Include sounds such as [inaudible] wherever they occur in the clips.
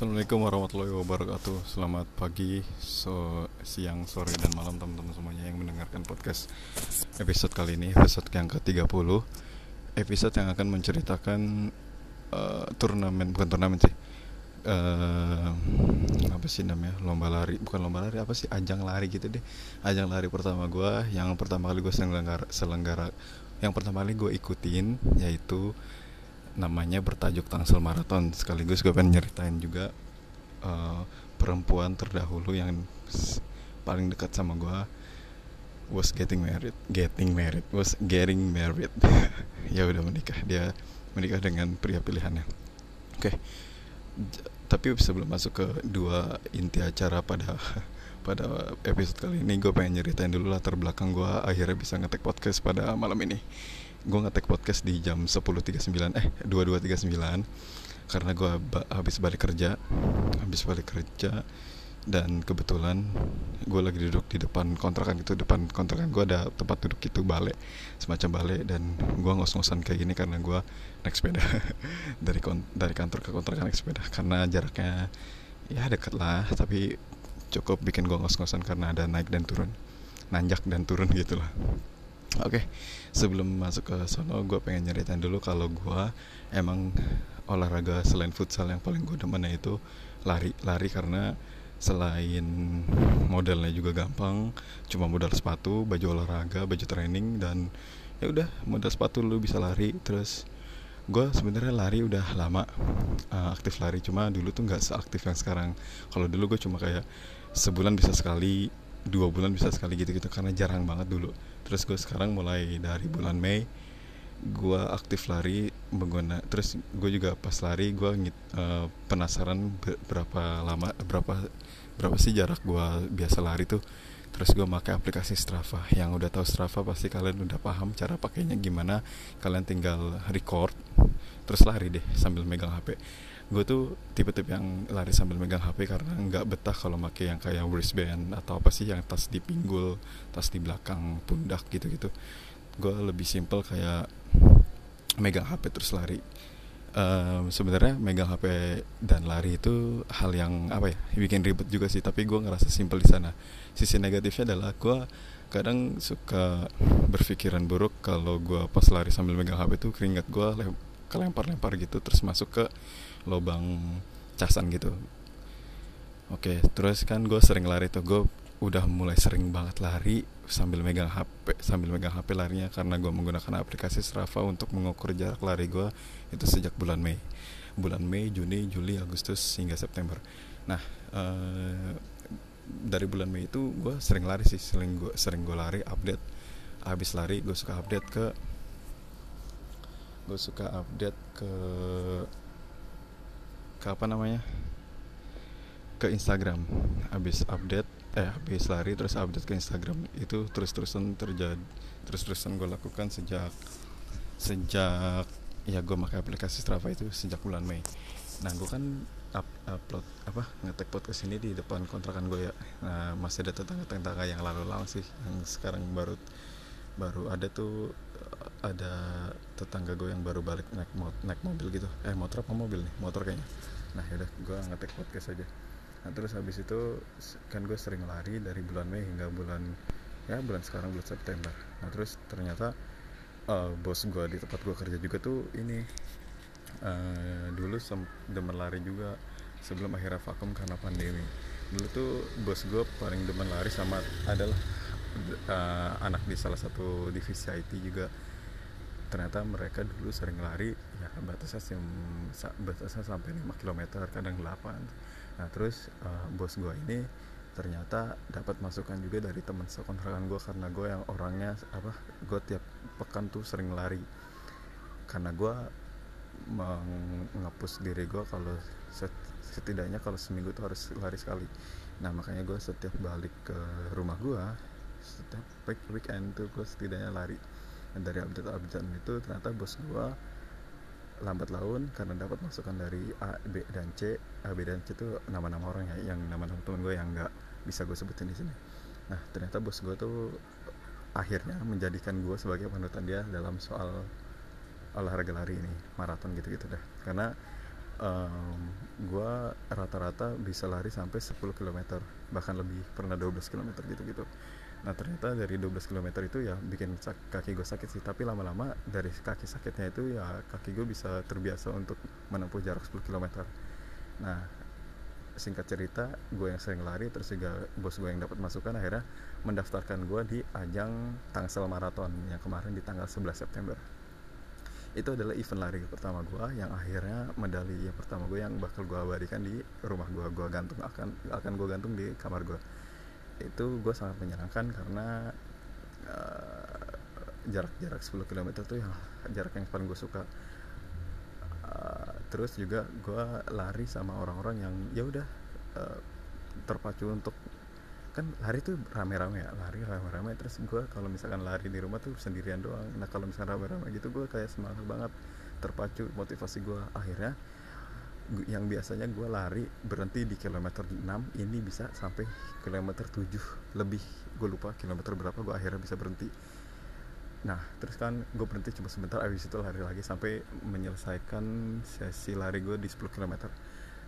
Assalamualaikum warahmatullahi wabarakatuh. Selamat pagi, so, siang, sore, dan malam teman-teman semuanya yang mendengarkan podcast episode kali ini Episode yang ke-30 Episode yang akan menceritakan uh, turnamen, bukan turnamen sih uh, Apa sih namanya, lomba lari Bukan lomba lari, apa sih, ajang lari gitu deh. Ajang lari pertama gue, yang pertama kali gue selenggara, selenggara Yang pertama kali gue ikutin, yaitu namanya bertajuk Tangsel Marathon. Sekaligus gue pengen nyeritain juga uh, perempuan terdahulu yang paling dekat sama gue was getting married getting married was getting married. [laughs] Ya udah menikah. Dia menikah dengan pria pilihannya. Oke. Okay. tapi sebelum masuk ke dua inti acara pada [laughs] pada episode kali ini gue pengen nyeritain dulu latar belakang gue akhirnya bisa ngetek podcast pada malam ini gue ngetek podcast di jam 10.39 eh 22.39 karena gue ba habis balik kerja habis balik kerja dan kebetulan gue lagi duduk di depan kontrakan itu depan kontrakan gue ada tempat duduk itu balik semacam balik dan gue ngos-ngosan kayak gini karena gue naik sepeda. [laughs] Dari kon dari kantor ke kontrakan naik sepeda. Karena jaraknya ya dekat lah tapi cukup bikin gue ngos-ngosan karena ada naik dan turun. Nanjak dan turun gitu lah Oke, okay. sebelum masuk ke sono, gue pengen nyeritain dulu kalau gue emang olahraga selain futsal yang paling gue demen itu lari, lari karena selain modelnya juga gampang, cuma modal sepatu, baju olahraga, baju training dan ya udah modal sepatu lu bisa lari. Terus gue sebenarnya lari udah lama uh, aktif lari, cuma dulu tuh nggak seaktif yang sekarang. Kalau dulu gue cuma kayak sebulan bisa sekali, dua bulan bisa sekali gitu-gitu karena jarang banget dulu. Terus gue sekarang mulai dari bulan Mei gue aktif lari mengguna terus gue juga pas lari gue uh, penasaran berapa lama berapa berapa sih jarak gue biasa lari tuh. Terus gue pakai aplikasi Strava. Yang udah tahu Strava pasti kalian udah paham cara pakainya gimana. Kalian tinggal record terus lari deh sambil megang HP gue tuh tipe-tipe yang lari sambil megang HP karena nggak betah kalau pakai yang kayak wristband atau apa sih yang tas di pinggul, tas di belakang pundak gitu-gitu. Gue lebih simple kayak megang HP terus lari. Um, sebenarnya megang HP dan lari itu hal yang apa ya bikin ribet juga sih tapi gue ngerasa simple di sana sisi negatifnya adalah gue kadang suka berpikiran buruk kalau gue pas lari sambil megang HP itu keringat gue kelempar-lempar gitu terus masuk ke lubang casan gitu. Oke terus kan gue sering lari tuh gue udah mulai sering banget lari sambil megang HP sambil megang HP larinya karena gue menggunakan aplikasi Strava untuk mengukur jarak lari gue itu sejak bulan Mei. Bulan Mei Juni Juli Agustus hingga September. Nah ee, dari bulan Mei itu gue sering lari sih sering gue sering gue lari update. Habis lari gue suka update ke gue suka update ke ke apa namanya? Ke Instagram. Habis update eh habis lari terus update ke Instagram. Itu terus-terusan terjadi terus-terusan gue lakukan sejak sejak ya gue pakai aplikasi Strava itu sejak bulan Mei. Nah gue kan up, upload apa ngetek podcast ini di depan kontrakan gue ya. Nah masih ada tetangga-tetangga yang lalu lalang sih yang sekarang baru baru ada tuh ada tetangga gue yang baru balik naik mo naik mobil gitu. Eh motor apa mobil nih? Motor kayaknya. Nah yaudah gue ngetek podcast aja. Nah terus habis itu kan gue sering lari dari bulan Mei hingga bulan ya bulan sekarang bulan September. Nah terus ternyata uh, bos gue di tempat gue kerja juga tuh ini uh, dulu demen lari juga sebelum akhirnya vakum karena pandemi. Dulu tuh bos gue paling demen lari sama adalah uh, anak di salah satu divisi IT juga ternyata mereka dulu sering lari ya batasnya batasnya sampai 5 km kadang 8 nah terus uh, bos gue ini ternyata dapat masukan juga dari teman sekontrakan gue karena gue yang orangnya apa gue tiap pekan tuh sering lari. Karena gue mengepus diri gue kalau setidaknya kalau seminggu tuh harus lari sekali. Nah makanya gue setiap balik ke rumah gue setiap weekend tuh gue setidaknya lari dan dari update-update itu ternyata bos gue lambat laun karena dapat masukan dari A, B dan C. A, B dan C itu nama-nama orang ya, yang nama-nama teman gue yang nggak bisa gue sebutin di sini. Nah ternyata bos gue tuh akhirnya menjadikan gue sebagai panutan dia dalam soal olahraga lari ini, maraton gitu-gitu dah. Karena um, gue rata-rata bisa lari sampai 10 km bahkan lebih pernah 12 km gitu-gitu nah ternyata dari 12 km itu ya bikin kaki gue sakit sih. Tapi lama-lama dari kaki sakitnya itu ya kaki gue bisa terbiasa untuk menempuh jarak 10 km nah singkat cerita gue yang sering lari terus juga bos gue yang dapat masukan akhirnya mendaftarkan gue di ajang tangsel maraton yang kemarin di tanggal 11 September. Itu adalah event lari pertama gue yang akhirnya medali yang pertama gue yang bakal gue abadikan di rumah gue gue gantung akan akan gue gantung di kamar gue itu gue sangat menyenangkan karena uh, jarak-jarak 10 km itu yang jarak yang paling gue suka. Uh, terus juga gue lari sama orang-orang yang ya udah uh, terpacu untuk kan lari tuh rame-rame ya lari rame-rame. Terus gue kalau misalkan lari di rumah tuh sendirian doang. Nah kalau misalkan rame-rame gitu gue kayak semangat banget terpacu motivasi gue akhirnya yang biasanya gue lari berhenti di kilometer 6 ini bisa sampai kilometer 7 lebih. Gue lupa kilometer berapa gue akhirnya bisa berhenti. Nah terus kan gue berhenti cuma sebentar abis itu lari lagi sampai menyelesaikan sesi lari gue di 10 km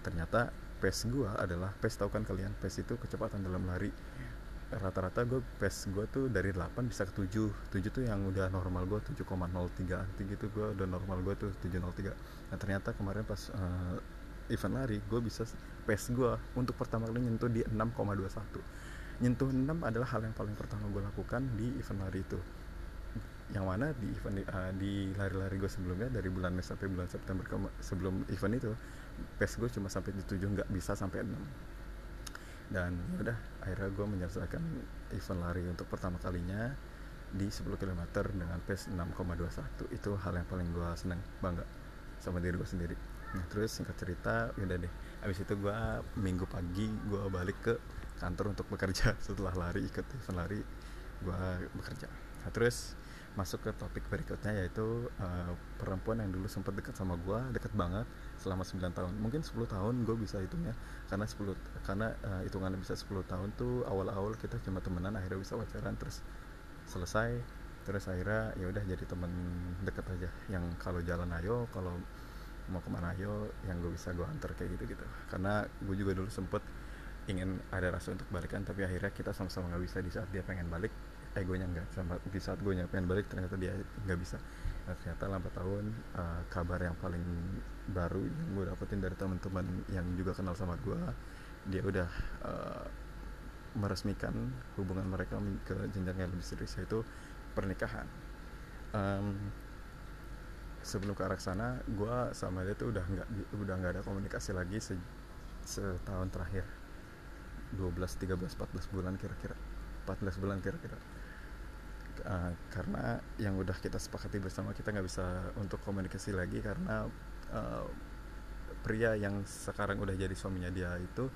ternyata pace gue adalah pace tau kan kalian pace itu kecepatan dalam lari rata-rata gue pace gue tuh dari 8 bisa ke 7 7 tuh yang udah normal gue 7,03 anti gitu gue udah normal gue tuh 703 nah ternyata kemarin pas uh, event lari gue bisa pace gue untuk pertama kali nyentuh di 6,21 nyentuh 6 adalah hal yang paling pertama gue lakukan di event lari itu. Yang mana di event uh, di lari-lari gue sebelumnya dari bulan Mei sampai bulan September sebelum event itu pace gue cuma sampai di 7 nggak bisa sampai 6 dan ya udah akhirnya gue menyelesaikan event lari untuk pertama kalinya di 10 km dengan pace 6,21 itu hal yang paling gue seneng bangga sama diri gue sendiri. Nah terus singkat cerita ya udah deh. Abis itu gue minggu pagi gue balik ke kantor untuk bekerja. [laughs] Setelah lari ikut event lari gue bekerja. Nah terus masuk ke topik berikutnya yaitu uh, perempuan yang dulu sempat dekat sama gue dekat banget selama 9 tahun. Mungkin 10 tahun gue bisa hitungnya karena 10 karena uh, hitungannya bisa 10 tahun tuh awal-awal kita cuma temenan akhirnya bisa pacaran terus selesai terus akhirnya ya udah jadi temen deket aja. Yang kalau jalan ayo kalau mau ke mana ayo yang gue bisa gue antar kayak gitu gitu karena gue juga dulu sempet ingin ada rasa untuk balikan tapi akhirnya kita sama-sama nggak bisa di saat dia pengen balik egonya nggak sama di saat gue pengen balik ternyata dia nggak bisa. Nah, ternyata lambat tahun uh, kabar yang paling baru yang gue dapetin dari teman-teman yang juga kenal sama gue dia udah uh, meresmikan hubungan mereka ke jenjang yang lebih serius yaitu pernikahan. Um, sebelum ke arah sana gue sama dia tuh udah nggak udah nggak ada komunikasi lagi se setahun terakhir. 12, 13, 14 bulan kira-kira. 14 bulan kira-kira uh, karena yang udah kita sepakati bersama kita nggak bisa untuk komunikasi lagi karena uh, pria yang sekarang udah jadi suaminya dia itu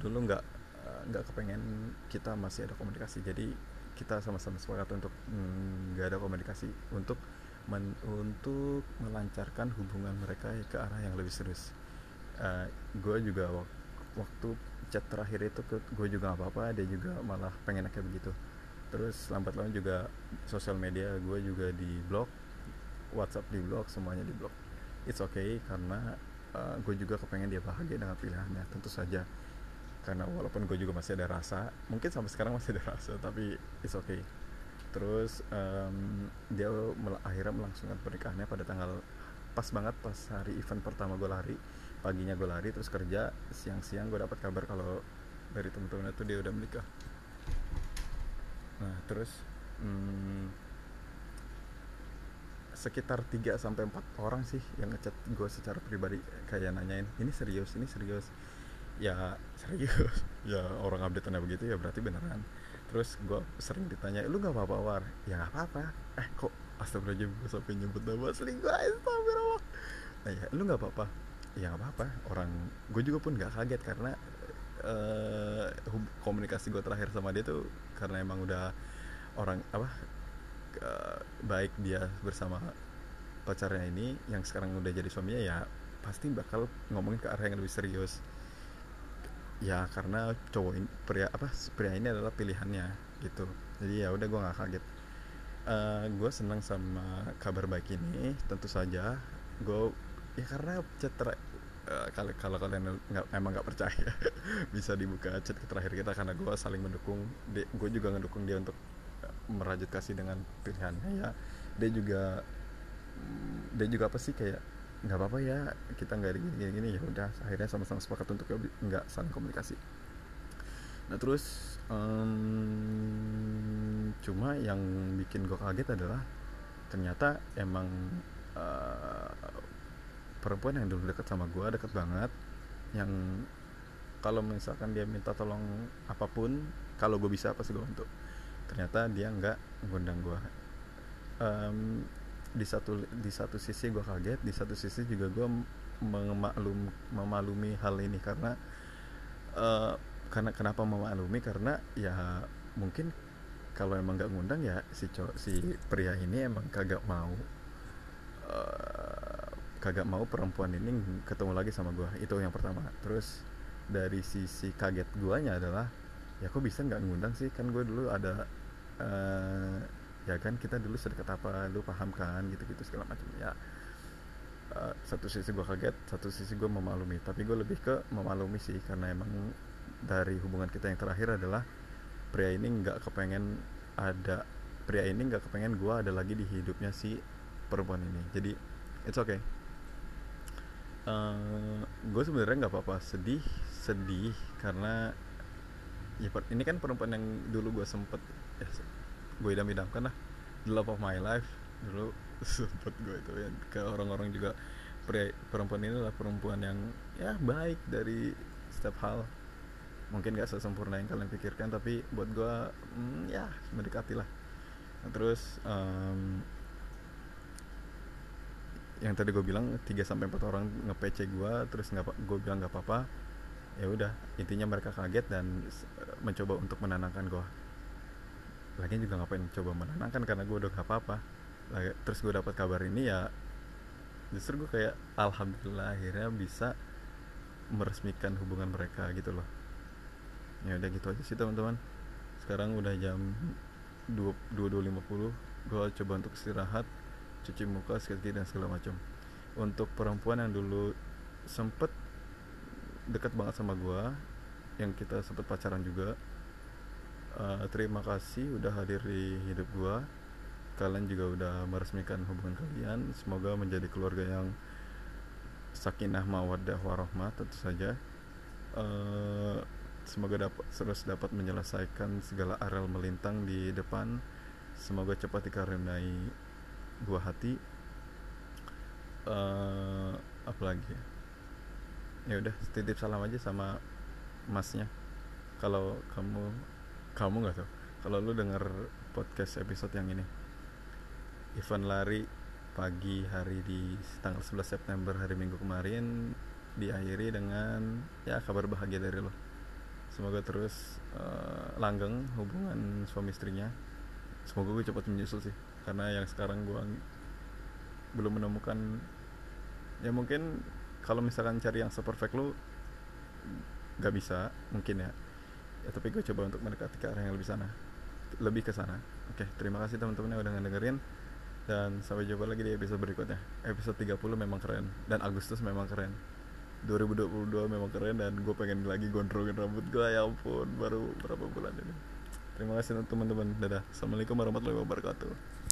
dulu nggak eh, nggak uh, kepengen kita masih ada komunikasi. Jadi kita sama-sama sepakat untuk mm, nggak mm, ada komunikasi untuk men, untuk melancarkan hubungan mereka ke arah yang lebih serius. Uh, gue juga wak waktu chat terakhir itu gue juga nggak apa-apa dia juga malah pengen kayak begitu terus lambat laun juga sosial media gue juga di blog WhatsApp di blog semuanya di blog. It's okay karena uh, gue juga kepengen dia bahagia dengan pilihannya tentu saja. Karena walaupun gue juga masih ada rasa mungkin sampai sekarang masih ada rasa tapi it's okay. Terus um, dia mel akhirnya melangsungkan pernikahannya pada tanggal pas banget pas hari event pertama gue lari. Paginya gue lari terus kerja siang-siang gue dapat kabar kalau dari temen-temennya tuh dia udah menikah nah terus hmm, sekitar 3 sampai empat orang sih yang ngechat gue secara pribadi kayak nanyain ini serius ini serius? Ya serius. [laughs] Ya orang update nya begitu ya berarti beneran. Terus gue sering ditanya lu nggak apa-apa war? Ya nggak apa-apa. Eh kok astagfirullahaladzim gue sampai nyebut nama selingkuh astagfirullah. Nah ya lu nggak apa-apa. Ya nggak apa-apa. Orang gue juga pun nggak kaget karena uh, komunikasi gue terakhir sama dia tuh karena emang udah orang apa uh, baik dia bersama pacarnya ini yang sekarang udah jadi suaminya ya pasti bakal ngomongin ke arah yang lebih serius. Ya karena cowok ini, pria apa pria ini adalah pilihannya gitu. Jadi ya udah gue nggak kaget. Uh, eh, gue senang sama kabar baik ini tentu saja. Gue ya karena uh, kalau kalau kalian emang nggak percaya [laughs] bisa dibuka chat terakhir kita karena gue saling mendukung. Gue juga ngedukung dia untuk eh, merajut kasih dengan pilihannya ya. Dia juga mm, dia juga apa sih kayak nggak apa-apa ya kita nggak gini gini gini ya udah. Akhirnya sama-sama sepakat untuk nggak saling komunikasi. Nah terus um, cuma yang bikin gue kaget adalah ternyata emang uh, perempuan yang dulu deket sama gue deket banget yang kalau misalkan dia minta tolong apa pun kalau gue bisa pasti gue bantu. Ternyata dia nggak ngundang gue um, di satu di satu sisi gue kaget di satu sisi juga gue memaklum memalumi hal ini karena uh, karena kenapa memaklumi? Karena ya mungkin kalau emang nggak ngundang ya si cowok si pria ini emang kagak mau uh, kagak mau perempuan ini ketemu lagi sama gue itu yang pertama. Terus dari sisi kaget guanya adalah ya kok bisa nggak ngundang sih? Kan gue dulu ada uh, ya kan kita dulu sedekat apa? Lu paham kan? Gitu-gitu segala macam. Ya uh, satu sisi gue kaget satu sisi gue memaklumi. Tapi gue lebih ke memaklumi sih karena emang dari hubungan kita yang terakhir adalah pria ini nggak kepengen ada pria ini nggak kepengen gue ada lagi di hidupnya si perempuan ini. Jadi it's okay eh, gue sebenarnya nggak apa-apa. Sedih sedih karena ya ini kan perempuan yang dulu gue sempet ya, gue idam-idamkan lah. The love of my life. Dulu [laughs] sempet gue itu ya ke orang-orang juga. Pria, perempuan ini adalah perempuan yang ya baik dari setiap hal. Mungkin gak sesempurna yang kalian pikirkan tapi buat gue mm, ya mendekati lah terus um, yang tadi gue bilang 3 sampai empat orang nge-PC gue terus nggak gue bilang nggak apa-apa ya udah intinya mereka kaget dan mencoba untuk menenangkan gue lagi juga ngapain coba menenangkan karena gue udah gak apa-apa. Terus gue dapat kabar ini ya justru gue kayak alhamdulillah akhirnya bisa meresmikan hubungan mereka gitu loh. Ya udah gitu aja sih teman-teman. Sekarang udah jam dua dua lima puluh gue coba untuk istirahat cuci muka sekali dan segala macam. Untuk perempuan yang dulu sempet deket banget sama gue yang kita sempet pacaran juga uh, terima kasih udah hadir di hidup gua. Kalian juga udah meresmikan hubungan kalian. Semoga menjadi keluarga yang sakinah mawaddah warahmah tentu saja. Uh, semoga dapat terus dapat menyelesaikan segala aral melintang di depan. Semoga cepat dikaruniai buah hati uh, apa lagi ya? Ya udah titip salam aja sama masnya. Kalau kamu kamu nggak tuh kalau lu denger podcast episode yang ini event lari pagi hari di tanggal 11 September hari Minggu kemarin diakhiri dengan ya kabar bahagia dari lo semoga terus uh, langgeng hubungan suami istrinya. Semoga gue cepat menyusul sih karena yang sekarang gue belum menemukan ya mungkin kalau misalkan cari yang seperfect lu nggak bisa mungkin ya. Ya tapi gue coba untuk mendekati ke arah yang lebih sana lebih ke sana. Oke terima kasih teman-teman yang udah ngedengerin dan sampai jumpa lagi di episode berikutnya. Episode 30 memang keren dan Agustus memang keren. 2022 memang keren dan gue pengen lagi gondrongin rambut gue ya ampun baru berapa bulan ini. Terima kasih teman-teman. Dadah. Assalamualaikum warahmatullahi wabarakatuh